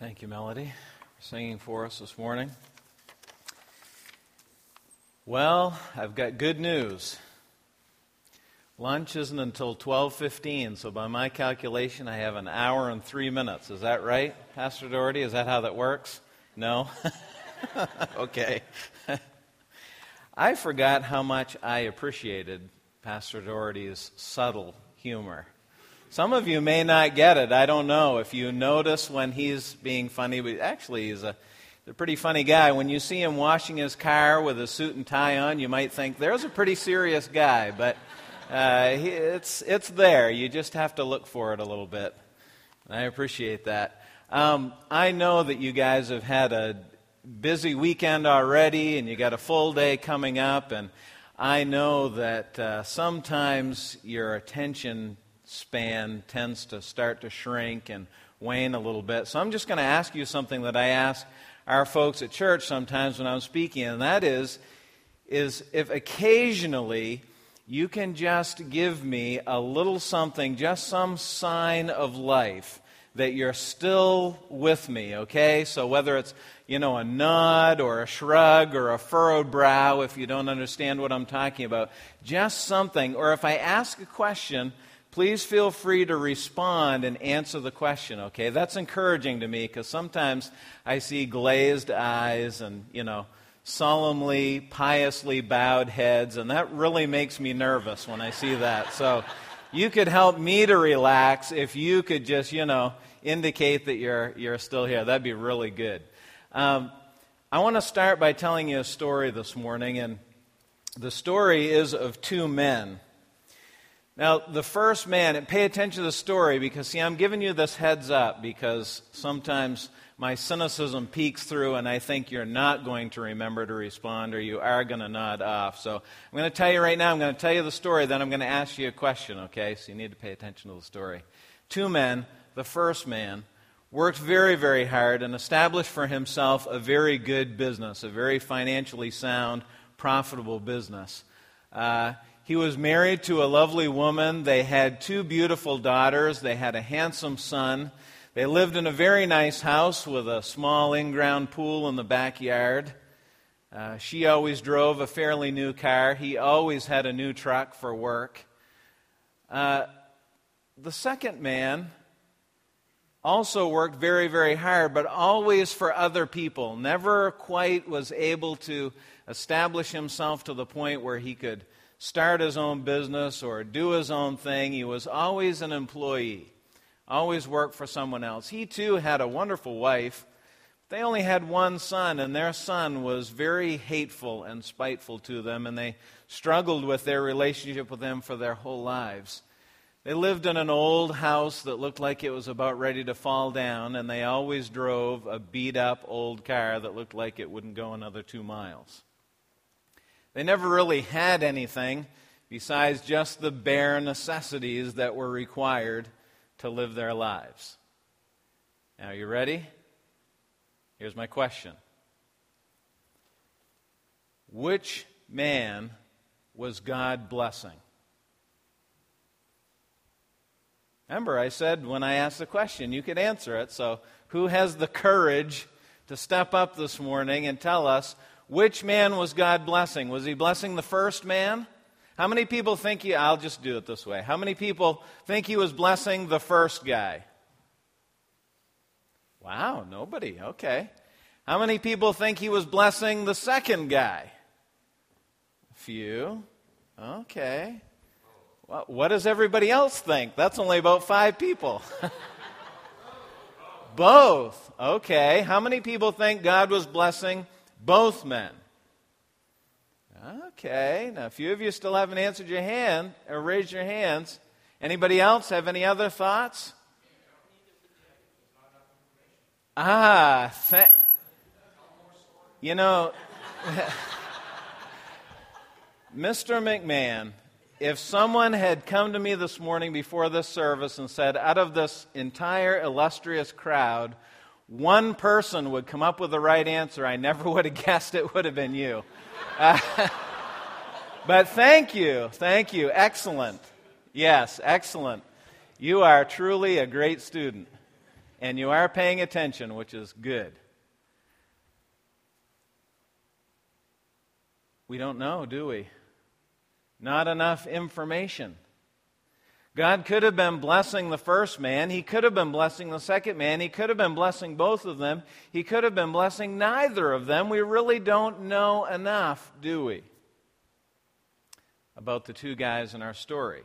Thank you, Melody, for singing for us this morning. Well, I've got good news. Lunch isn't until 12:15, so by my calculation I have an hour and 3 minutes. Is that right, Pastor Doherty? Is that how that works? No. okay. I forgot how much I appreciated Pastor Doherty's subtle humor. Some of you may not get it. I don't know if you notice when he's being funny, but actually, he's a, a pretty funny guy. When you see him washing his car with a suit and tie on, you might think there's a pretty serious guy, but uh, he, it's, it's there. You just have to look for it a little bit. And I appreciate that. Um, I know that you guys have had a busy weekend already, and you got a full day coming up, and I know that uh, sometimes your attention span tends to start to shrink and wane a little bit. So I'm just going to ask you something that I ask our folks at church sometimes when I'm speaking, and that is, is if occasionally you can just give me a little something, just some sign of life that you're still with me, okay? So whether it's, you know, a nod or a shrug or a furrowed brow if you don't understand what I'm talking about, just something, or if I ask a question, please feel free to respond and answer the question, okay? That's encouraging to me because sometimes I see glazed eyes and, you know, solemnly, piously bowed heads, and that really makes me nervous when I see that. So you could help me to relax if you could just, you know, indicate that you're, you're still here. That'd be really good. Um, I want to start by telling you a story this morning, and the story is of two men. Now, the first man, and pay attention to the story because, see, I'm giving you this heads up because sometimes my cynicism peeks through and I think you're not going to remember to respond or you are going to nod off. So I'm going to tell you right now, I'm going to tell you the story, then I'm going to ask you a question, okay? So you need to pay attention to the story. Two men, the first man, worked very, very hard and established for himself a very good business, a very financially sound, profitable business. Uh, he was married to a lovely woman. They had two beautiful daughters. They had a handsome son. They lived in a very nice house with a small in ground pool in the backyard. Uh, she always drove a fairly new car. He always had a new truck for work. Uh, the second man also worked very, very hard, but always for other people. Never quite was able to establish himself to the point where he could start his own business or do his own thing. He was always an employee, always worked for someone else. He too had a wonderful wife. They only had one son, and their son was very hateful and spiteful to them, and they struggled with their relationship with him for their whole lives. They lived in an old house that looked like it was about ready to fall down, and they always drove a beat up old car that looked like it wouldn't go another two miles. They never really had anything besides just the bare necessities that were required to live their lives. Now, you ready? Here's my question Which man was God blessing? Remember, I said when I asked the question, you could answer it. So, who has the courage to step up this morning and tell us which man was God blessing? Was he blessing the first man? How many people think he, I'll just do it this way. How many people think he was blessing the first guy? Wow, nobody. Okay. How many people think he was blessing the second guy? A few. Okay. Well, what does everybody else think? That's only about five people. Both. Okay. How many people think God was blessing both men. Okay, now a few of you still haven't answered your hand or raised your hands. Anybody else have any other thoughts? Ah, th- you know, Mr. McMahon, if someone had come to me this morning before this service and said, out of this entire illustrious crowd, one person would come up with the right answer, I never would have guessed it would have been you. Uh, but thank you. Thank you. Excellent. Yes, excellent. You are truly a great student. and you are paying attention, which is good. We don't know, do we? Not enough information. God could have been blessing the first man. He could have been blessing the second man. He could have been blessing both of them. He could have been blessing neither of them. We really don't know enough, do we? About the two guys in our story.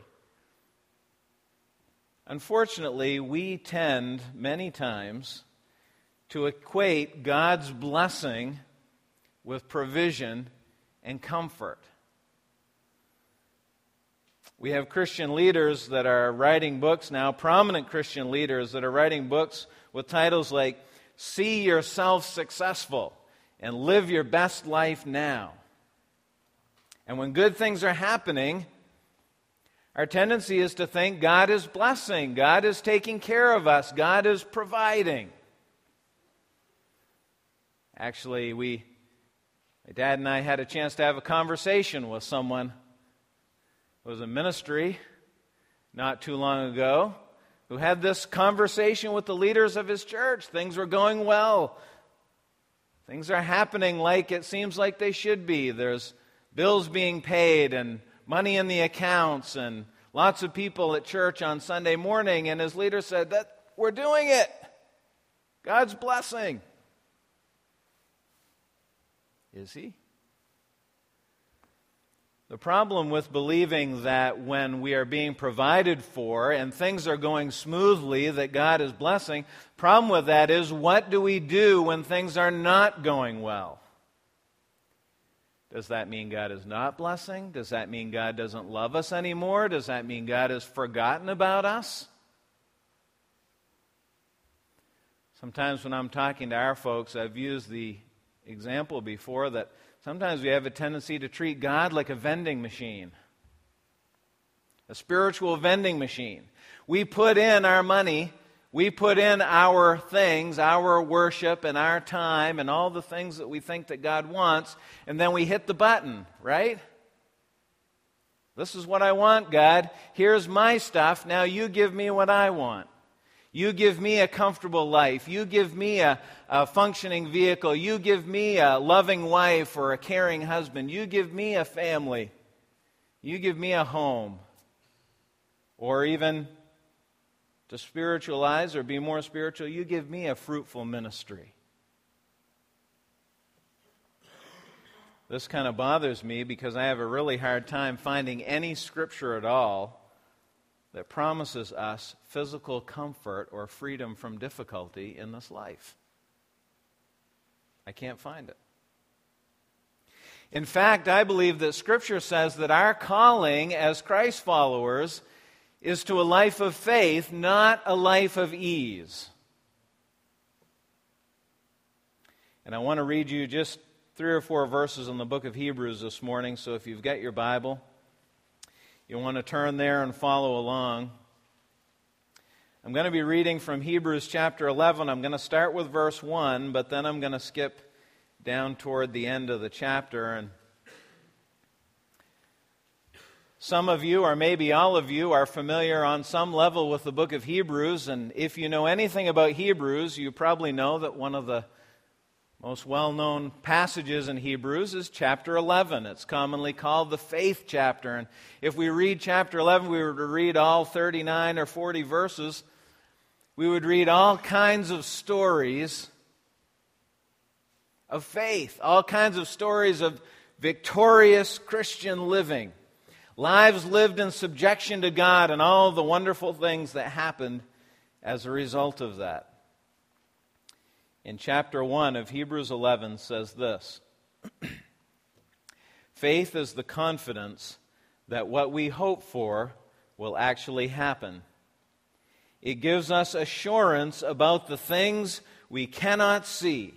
Unfortunately, we tend many times to equate God's blessing with provision and comfort. We have Christian leaders that are writing books now, prominent Christian leaders that are writing books with titles like See Yourself Successful and Live Your Best Life Now. And when good things are happening, our tendency is to think God is blessing, God is taking care of us, God is providing. Actually, we, my dad and I had a chance to have a conversation with someone was a ministry not too long ago who had this conversation with the leaders of his church. Things were going well. Things are happening like it seems like they should be. There's bills being paid and money in the accounts and lots of people at church on Sunday morning. And his leader said, that We're doing it. God's blessing. Is he? The problem with believing that when we are being provided for and things are going smoothly, that God is blessing, problem with that is what do we do when things are not going well? Does that mean God is not blessing? Does that mean God doesn't love us anymore? Does that mean God has forgotten about us? Sometimes when I'm talking to our folks, I've used the example before that sometimes we have a tendency to treat God like a vending machine, a spiritual vending machine. We put in our money we put in our things, our worship and our time and all the things that we think that God wants, and then we hit the button, right? This is what I want, God. Here's my stuff. Now you give me what I want. You give me a comfortable life. You give me a, a, functioning vehicle. You give me a loving wife or a caring husband. You give me a family. You give me a home. Or even to spiritualize or be more spiritual, you give me a fruitful ministry. This kind of bothers me because I have a really hard time finding any scripture at all that promises us physical comfort or freedom from difficulty in this life. I can't find it. In fact, I believe that Scripture says that our calling as Christ followers is to a life of faith, not a life of ease. And I want to read you just three or four verses in the book of Hebrews this morning. So if you've got your Bible, you want to turn there and follow along. I'm going to be reading from Hebrews chapter 11. I'm going to start with verse 1, but then I'm going to skip down toward the end of the chapter and Some of you, or maybe all of you, are familiar on some level with the book of Hebrews, and if you know anything about Hebrews, you probably know that one of the most well known passages in Hebrews is chapter 11. It's commonly called the faith chapter. And if we read chapter 11, we were to read all 39 or 40 verses, we would read all kinds of stories of faith, all kinds of stories of victorious Christian living lives lived in subjection to God, and all the wonderful things that happened as a result of that. In chapter 1 of Hebrews 11 says this Faith is the confidence that what we hope for will actually happen. It gives us assurance about the things we cannot see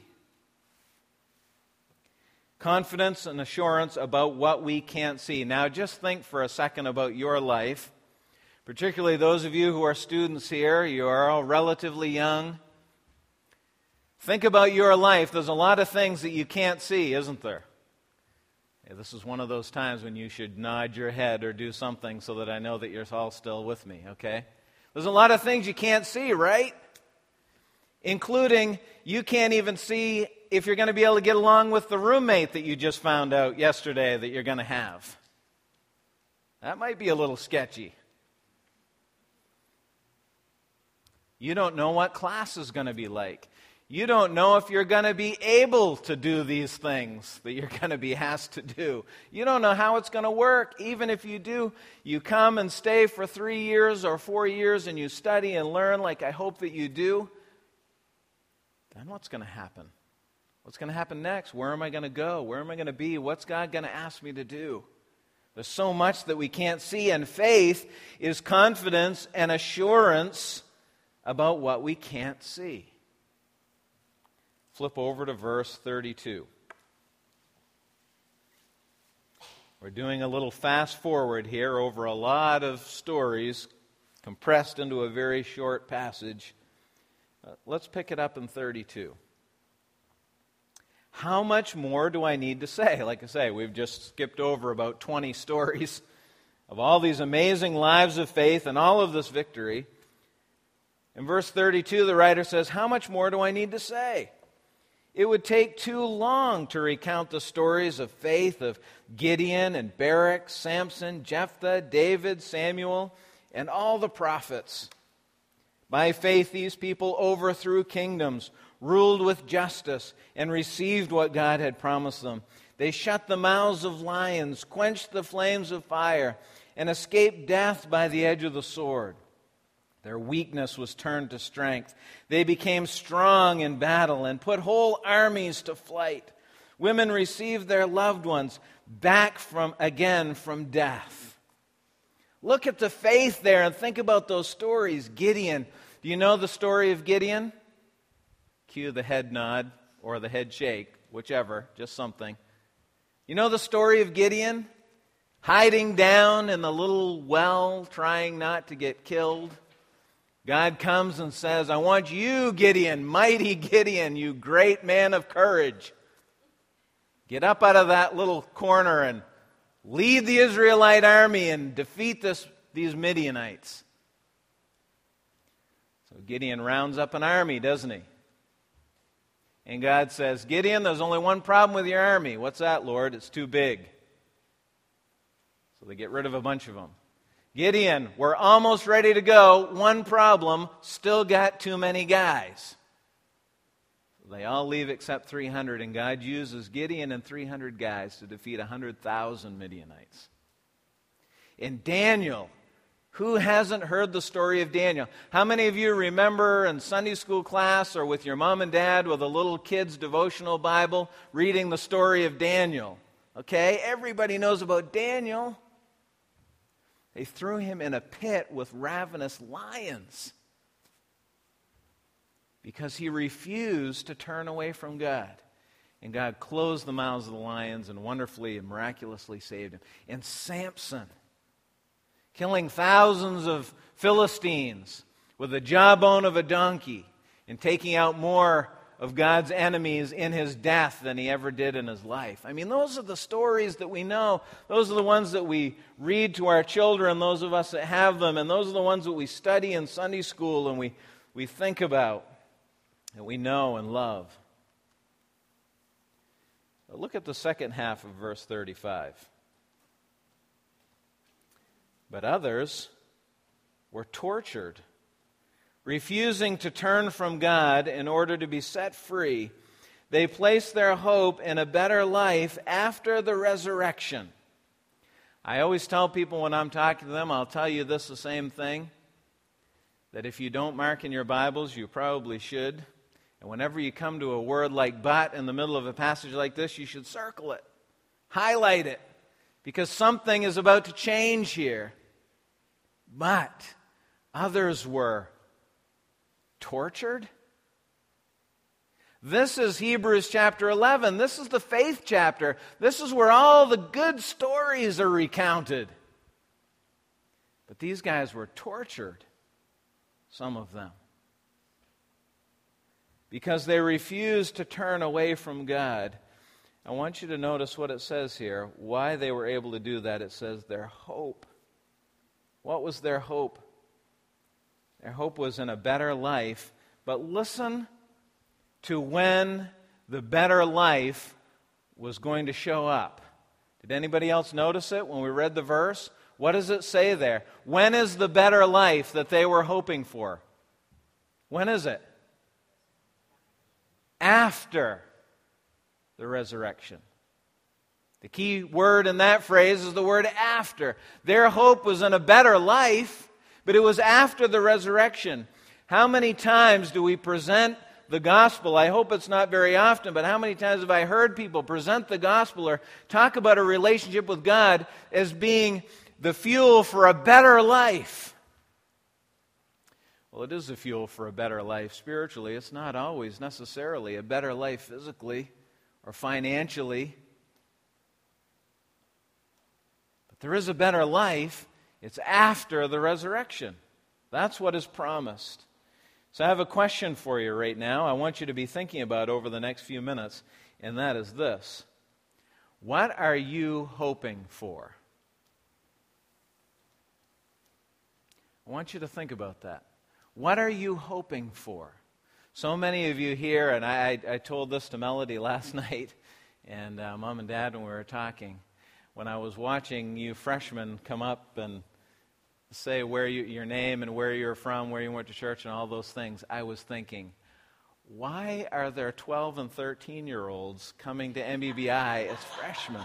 confidence and assurance about what we can't see. Now, just think for a second about your life, particularly those of you who are students here. You are all relatively young. Think about your life. There's a lot of things that you can't see, isn't there? this is one of those times when you should nod your head or do something so that I know that you're all still with me, okay? There's a lot of things you can't see, right? including you can't even see if you're going to be able to get along with the roommate that you just found out yesterday that you're going to have. That might be a little sketchy. You don't know what class is going to be like. You don't know if you're going to be able to do these things that you're going to be asked to do. You don't know how it's going to work. Even if you do, you come and stay for three years or four years and you study and learn, like I hope that you do. Then what's going to happen? What's going to happen next? Where am I going to go? Where am I going to be? What's God going to ask me to do? There's so much that we can't see, and faith is confidence and assurance about what we can't see. Flip over to verse 32. We're doing a little fast forward here over a lot of stories compressed into a very short passage. Uh, let's pick it up in 32. How much more do I need to say? Like I say, we've just skipped over about 20 stories of all these amazing lives of faith and all of this victory. In verse 32, the writer says, How much more do I need to say? It would take too long to recount the stories of faith of Gideon and Barak, Samson, Jephthah, David, Samuel, and all the prophets. By faith, these people overthrew kingdoms, ruled with justice, and received what God had promised them. They shut the mouths of lions, quenched the flames of fire, and escaped death by the edge of the sword. Their weakness was turned to strength. They became strong in battle and put whole armies to flight. Women received their loved ones back from again from death. Look at the faith there and think about those stories. Gideon. Do you know the story of Gideon? Cue the head nod or the head shake, whichever, just something. You know the story of Gideon? Hiding down in the little well, trying not to get killed. God comes and says, I want you, Gideon, mighty Gideon, you great man of courage. Get up out of that little corner and lead the Israelite army and defeat this, these Midianites. So Gideon rounds up an army, doesn't he? And God says, Gideon, there's only one problem with your army. What's that, Lord? It's too big. So they get rid of a bunch of them. Gideon, we're almost ready to go. One problem, still got too many guys. They all leave except 300, and God uses Gideon and 300 guys to defeat 100,000 Midianites. In Daniel, who hasn't heard the story of Daniel? How many of you remember in Sunday school class or with your mom and dad with a little kid's devotional Bible reading the story of Daniel? Okay, everybody knows about Daniel. They threw him in a pit with ravenous lions because he refused to turn away from God. And God closed the mouths of the lions and wonderfully and miraculously saved him. And Samson, killing thousands of Philistines with the jawbone of a donkey and taking out more of God's enemies in his death than he ever did in his life. I mean, those are the stories that we know. Those are the ones that we read to our children, those of us that have them, and those are the ones that we study in Sunday school and we, we think about and we know and love. But look at the second half of verse 35. But others were tortured refusing to turn from God in order to be set free, they place their hope in a better life after the resurrection. I always tell people when I'm talking to them, I'll tell you this the same thing that if you don't mark in your Bibles, you probably should. And whenever you come to a word like but in the middle of a passage like this, you should circle it, highlight it, because something is about to change here. But others were tortured? This is Hebrews chapter 11. This is the faith chapter. This is where all the good stories are recounted. But these guys were tortured, some of them, because they refused to turn away from God. I want you to notice what it says here. Why they were able to do that. It says their hope. What was their hope? Their hope was in a better life but listen to when the better life was going to show up. Did anybody else notice it when we read the verse? What does it say there? When is the better life that they were hoping for? When is it? After the resurrection. The key word in that phrase is the word after. Their hope was in a better life, but it was after the resurrection. How many times do we present the gospel? I hope it's not very often, but how many times have I heard people present the gospel or talk about a relationship with God as being the fuel for a better life? Well, it is the fuel for a better life spiritually. It's not always necessarily a better life physically or financially. But there is a better life. It's after the resurrection. That's what is promised. So I have a question for you right now. I want you to be thinking about over the next few minutes, and that is this What are you hoping for? I want you to think about that. What are you hoping for? So many of you here, and I, I told this to Melody last night, and uh, mom and dad when we were talking, when I was watching you freshmen come up and say where you, your name and where you're from, where you went to church, and all those things, I was thinking, why are there 12 and 13 year olds coming to MBBI as freshmen?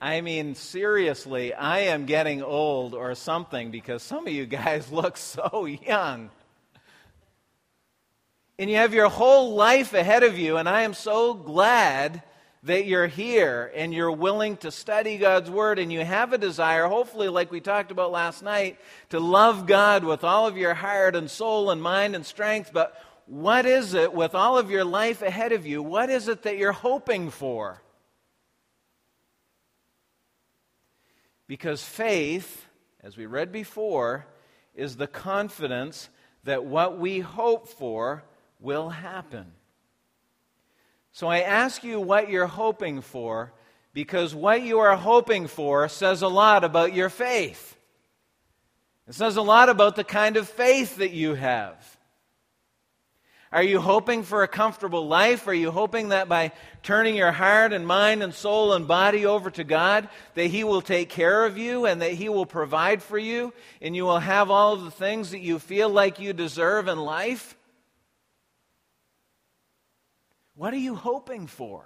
I mean, seriously, I am getting old or something because some of you guys look so young. And you have your whole life ahead of you, and I am so glad that you're here and you're willing to study God's Word and you have a desire, hopefully, like we talked about last night, to love God with all of your heart and soul and mind and strength. But what is it with all of your life ahead of you? What is it that you're hoping for? Because faith, as we read before, is the confidence that what we hope for will happen. So I ask you what you're hoping for because what you are hoping for says a lot about your faith. It says a lot about the kind of faith that you have. Are you hoping for a comfortable life? Are you hoping that by turning your heart and mind and soul and body over to God, that He will take care of you and that He will provide for you and you will have all of the things that you feel like you deserve in life? What are you hoping for?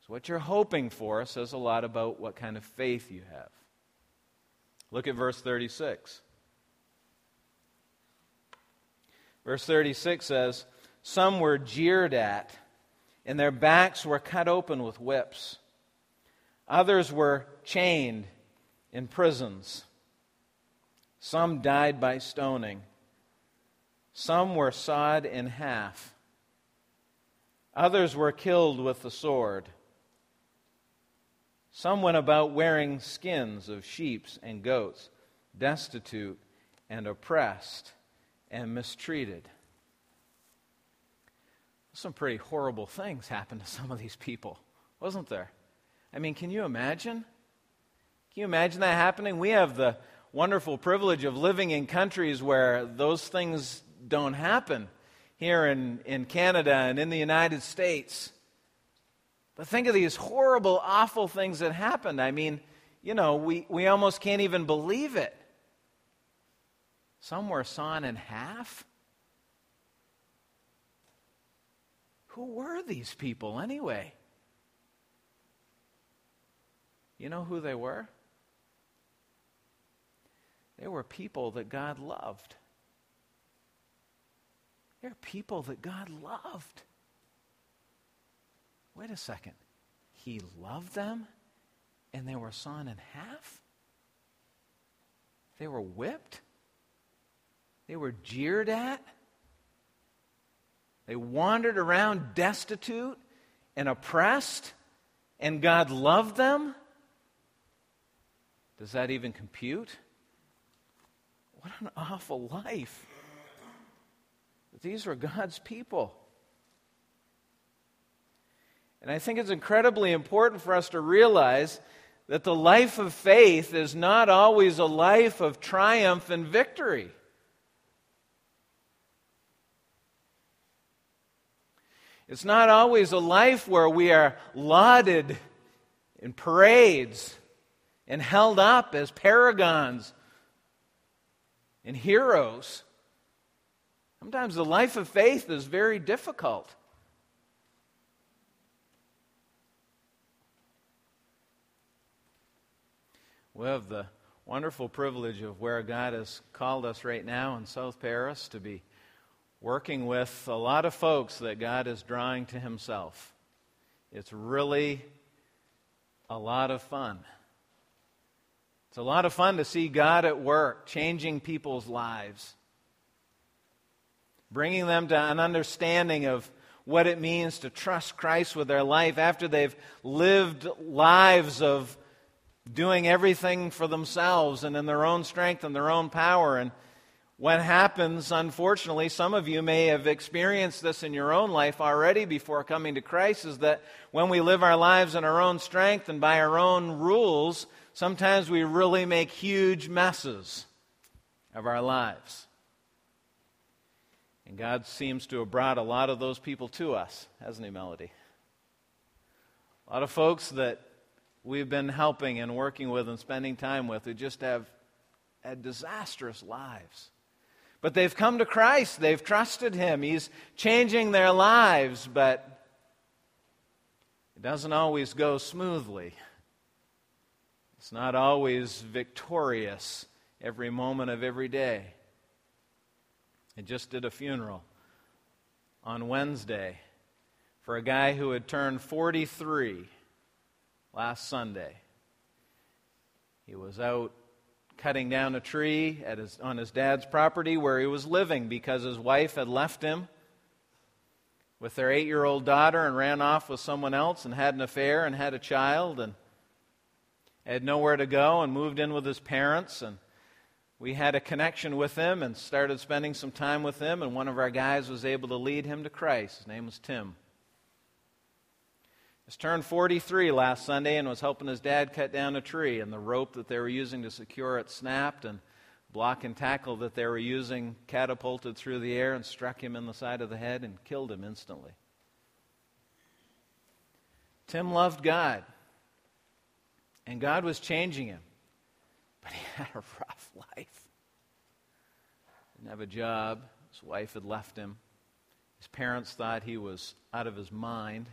So, what you're hoping for says a lot about what kind of faith you have. Look at verse 36. Verse 36 says, Some were jeered at, and their backs were cut open with whips. Others were chained in prisons. Some died by stoning. Some were sawed in half. Others were killed with the sword. Some went about wearing skins of sheep and goats, destitute and oppressed and mistreated. Some pretty horrible things happened to some of these people, wasn't there? I mean, can you imagine? Can you imagine that happening? We have the wonderful privilege of living in countries where those things don't happen here in, in Canada and in the United States. But think of these horrible, awful things that happened. I mean, you know, we, we almost can't even believe it. Some were sawn in half. Who were these people anyway? You know who they were? They were people that God loved. They're people that God loved. Wait a second. He loved them and they were sawn in half? They were whipped? They were jeered at? They wandered around destitute and oppressed, and God loved them? Does that even compute? What an awful life. These were God's people. And I think it's incredibly important for us to realize that the life of faith is not always a life of triumph and victory. It's not always a life where we are lauded in parades and held up as paragons and heroes. Sometimes the life of faith is very difficult. We have the wonderful privilege of where God has called us right now in South Paris to be working with a lot of folks that God is drawing to Himself. It's really a lot of fun. It's a lot of fun to see God at work, changing people's lives, bringing them to an understanding of what it means to trust Christ with their life after they've lived lives of doing everything for themselves and in their own strength and their own power. And what happens, unfortunately, some of you may have experienced this in your own life already before coming to Christ, is that when we live our lives in our own strength and by our own rules, sometimes we really make huge messes of our lives. And God seems to have brought a lot of those people to us, hasn't He, Melody? A lot of folks that we've been helping and working with and spending time with who just have had disastrous lives. But they've come to Christ, they've trusted Him, He's changing their lives, but it doesn't always go smoothly. It's not always victorious every moment of every day. I just did a funeral on Wednesday for a guy who had turned 43 last Sunday. He was out cutting down a tree his, on his dad's property where he was living because his wife had left him with their eight year old daughter and ran off with someone else and had an affair and had a child and had nowhere to go and moved in with his parents. And we had a connection with him and started spending some time with him. And one of our guys was able to lead him to Christ. His name was Tim. He's turned 43 last Sunday and was helping his dad cut down a tree, and the rope that they were using to secure it snapped, and block and tackle that they were using catapulted through the air and struck him in the side of the head and killed him instantly. Tim loved God. And God was changing him. But he had a rough life. Didn't have a job. His wife had left him. His parents thought he was out of his mind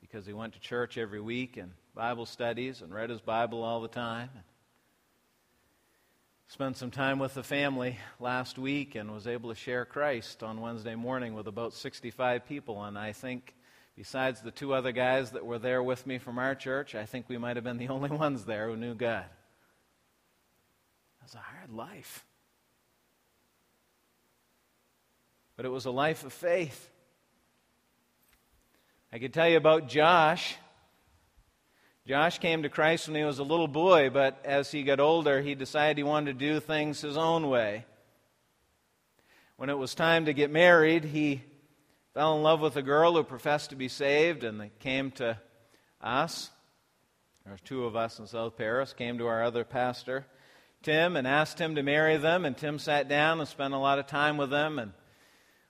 because he went to church every week and Bible studies and read his Bible all the time. Spent some time with the family last week and was able to share Christ on Wednesday morning with about 65 people. And I think Besides the two other guys that were there with me from our church, I think we might have been the only ones there who knew God. It was a hard life. But it was a life of faith. I could tell you about Josh. Josh came to Christ when he was a little boy, but as he got older, he decided he wanted to do things his own way. When it was time to get married, he fell in love with a girl who professed to be saved, and they came to us. There were two of us in South Paris, came to our other pastor, Tim, and asked him to marry them. And Tim sat down and spent a lot of time with them and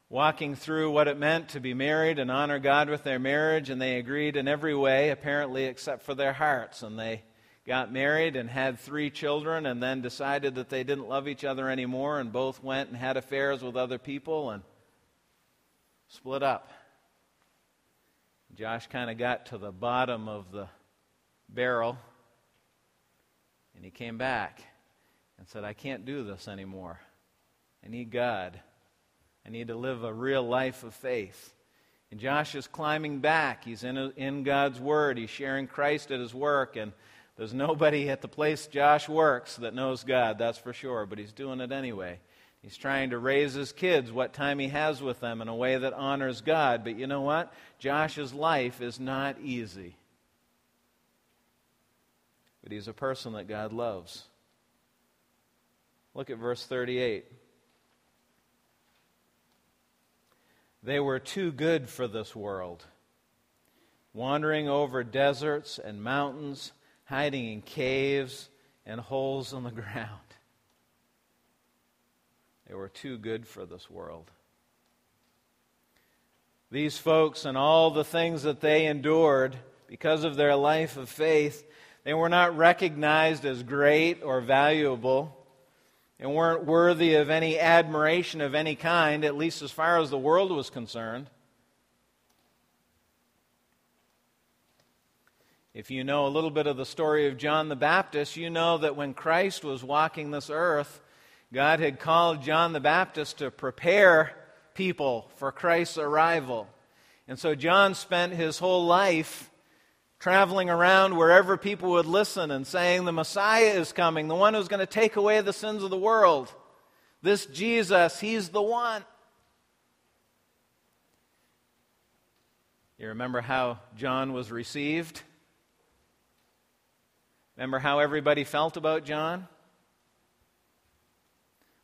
walking through what it meant to be married and honor God with their marriage. And they agreed in every way, apparently, except for their hearts. And they got married and had three children and then decided that they didn't love each other anymore and both went and had affairs with other people and split up. Josh kind of got to the bottom of the barrel and he came back and said, I can't do this anymore. I need God. I need to live a real life of faith. And Josh is climbing back. He's in, in God's Word. He's sharing Christ at his work. And there's nobody at the place Josh works that knows God, that's for sure. But he's doing it anyway. He's trying to raise his kids what time he has with them in a way that honors God. But you know what? Josh's life is not easy. But he's a person that God loves. Look at verse 38. They were too good for this world, wandering over deserts and mountains, hiding in caves and holes in the ground. They were too good for this world. These folks and all the things that they endured because of their life of faith, they were not recognized as great or valuable and weren't worthy of any admiration of any kind, at least as far as the world was concerned. If you know a little bit of the story of John the Baptist, you know that when Christ was walking this earth, God had called John the Baptist to prepare people for Christ's arrival. And so John spent his whole life traveling around wherever people would listen and saying, The Messiah is coming, the one who's going to take away the sins of the world. This Jesus, he's the one. You remember how John was received? Remember how everybody felt about John?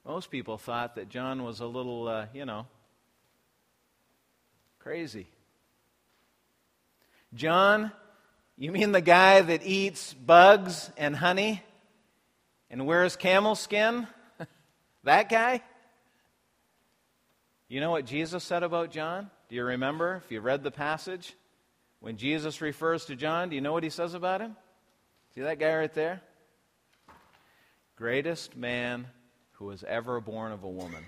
Most people thought that John was a little, uh, you know, crazy. John, you mean the guy that eats bugs and honey and wears camel skin? that guy? You know what Jesus said about John? Do you remember if you read the passage? When Jesus refers to John, do you know what he says about him? See that guy right there? Greatest man who was ever born of a woman.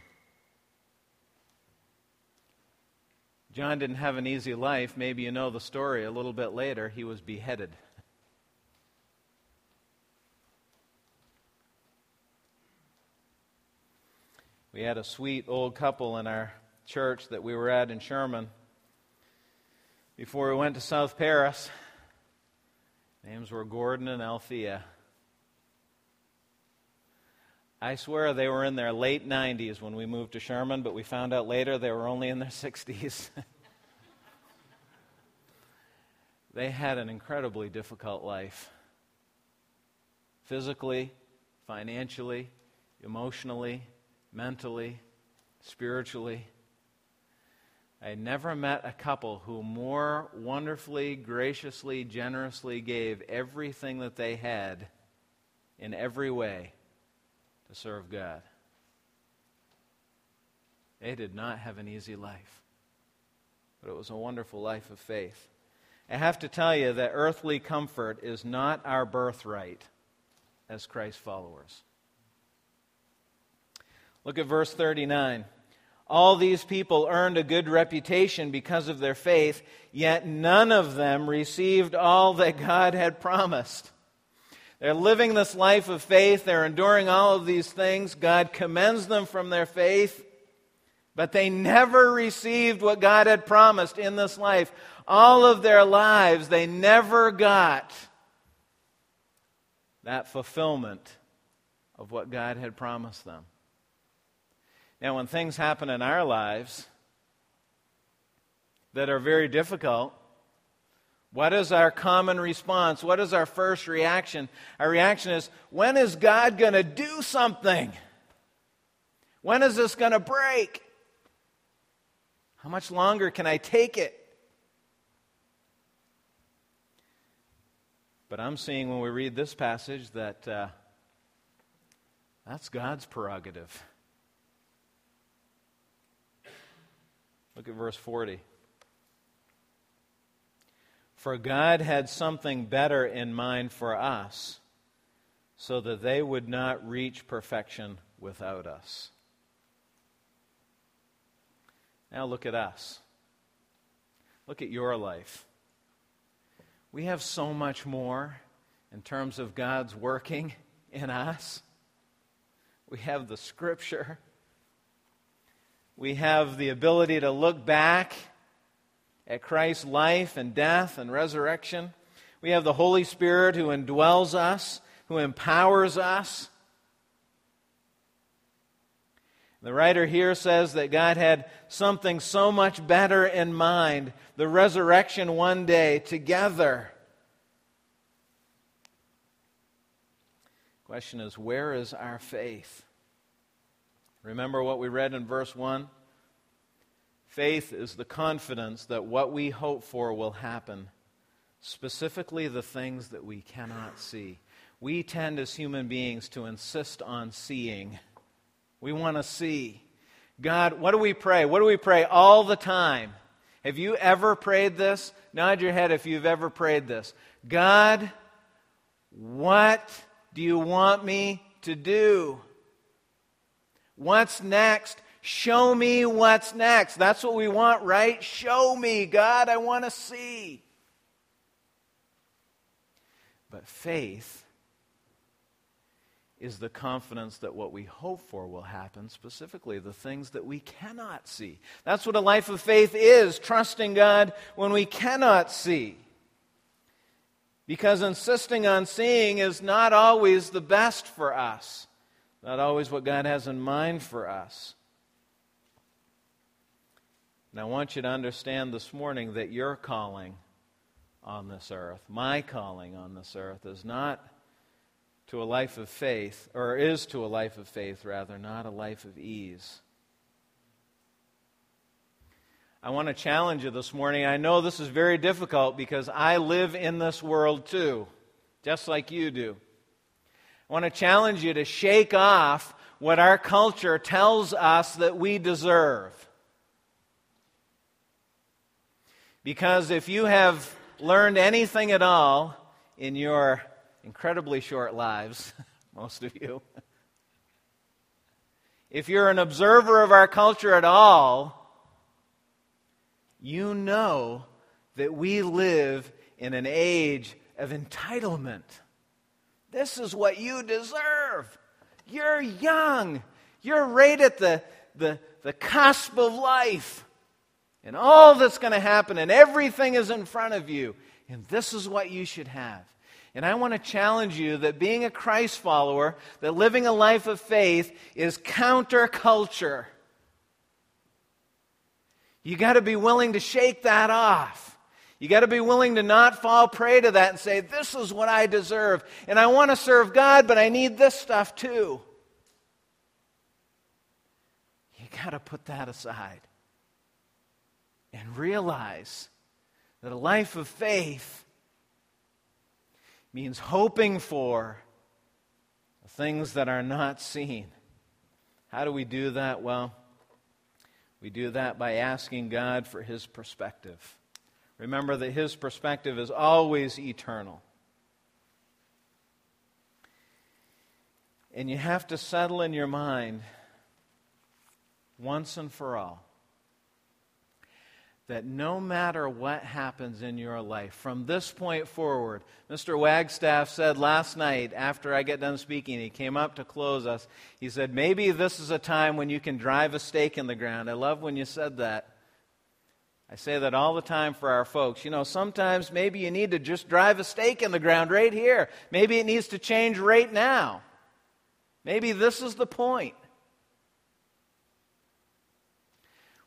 John didn't have an easy life. Maybe you know the story a little bit later. He was beheaded. We had a sweet old couple in our church that we were at in Sherman before we went to South Paris. Names were Gordon and Althea. I swear they were in their late 90s when we moved to Sherman, but we found out later they were only in their 60s. they had an incredibly difficult life physically, financially, emotionally, mentally, spiritually. I never met a couple who more wonderfully, graciously, generously gave everything that they had in every way to serve God. They did not have an easy life, but it was a wonderful life of faith. I have to tell you that earthly comfort is not our birthright as Christ followers. Look at verse 39. All these people earned a good reputation because of their faith, yet none of them received all that God had promised. They're living this life of faith. They're enduring all of these things. God commends them from their faith. But they never received what God had promised in this life. All of their lives, they never got that fulfillment of what God had promised them. Now, when things happen in our lives that are very difficult, what is our common response? What is our first reaction? Our reaction is when is God going to do something? When is this going to break? How much longer can I take it? But I'm seeing when we read this passage that uh, that's God's prerogative. Look at verse 40. For God had something better in mind for us, so that they would not reach perfection without us. Now look at us. Look at your life. We have so much more in terms of God's working in us. We have the Scripture. We have the ability to look back at Christ's life and death and resurrection. We have the Holy Spirit who indwells us, who empowers us. The writer here says that God had something so much better in mind the resurrection one day together. Question is, where is our faith? Remember what we read in verse 1? Faith is the confidence that what we hope for will happen, specifically the things that we cannot see. We tend as human beings to insist on seeing. We want to see. God, what do we pray? What do we pray all the time? Have you ever prayed this? Nod your head if you've ever prayed this. God, what do you want me to do? What's next? Show me what's next. That's what we want, right? Show me, God, I want to see. But faith is the confidence that what we hope for will happen, specifically the things that we cannot see. That's what a life of faith is trusting God when we cannot see. Because insisting on seeing is not always the best for us, not always what God has in mind for us. And I want you to understand this morning that your calling on this earth, my calling on this earth, is not to a life of faith, or is to a life of faith, rather, not a life of ease. I want to challenge you this morning. I know this is very difficult because I live in this world too, just like you do. I want to challenge you to shake off what our culture tells us that we deserve. Because if you have learned anything at all in your incredibly short lives, most of you. If you're an observer of our culture at all, you know that we live in an age of entitlement. This is what you deserve. You're young. You're right at the, the, the cusp of life. And all that's going to happen, and everything is in front of you. And this is what you should have. And I want to challenge you that being a Christ follower, that living a life of faith is counterculture. You got to be willing to shake that off. You got to be willing to not fall prey to that and say, This is what I deserve. And I want to serve God, but I need this stuff too. You got to put that aside and realize that a life of faith means hoping for things that are not seen. How do we do that? Well, we do that by asking God for His perspective. Remember that His perspective is always eternal. And you have to settle in your mind once and for all that no matter what happens in your life, from this point forward, Mr. Wagstaff said last night after I get done speaking, he came up to close us. He said, Maybe this is a time when you can drive a stake in the ground. I love when you said that. I say that all the time for our folks. You know, sometimes maybe you need to just drive a stake in the ground right here. Maybe it needs to change right now. Maybe this is the point.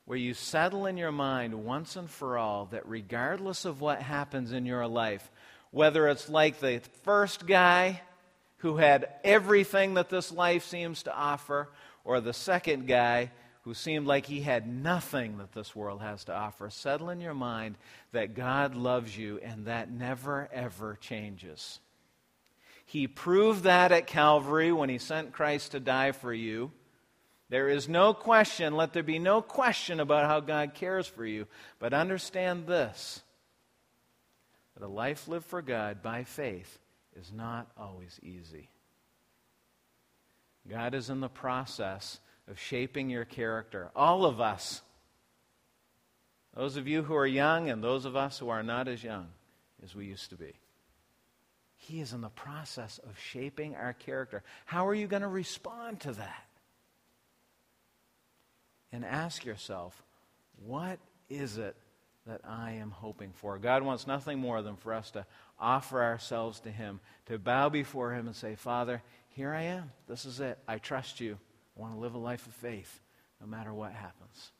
Where you settle in your mind once and for all that regardless of what happens in your life, whether it's like the first guy who had everything that this life seems to offer, or the second guy who seemed like he had nothing that this world has to offer, settle in your mind that God loves you and that never, ever changes. He proved that at Calvary when he sent Christ to die for you. There is no question, let there be no question about how God cares for you. But understand this that a life lived for God by faith is not always easy. God is in the process of shaping your character. All of us. Those of you who are young and those of us who are not as young as we used to be. He is in the process of shaping our character. How are you going to respond to that? And ask yourself, what is it that I am hoping for? God wants nothing more than for us to offer ourselves to Him, to bow before Him and say, Father, here I am. This is it. I trust you. I want to live a life of faith no matter what happens.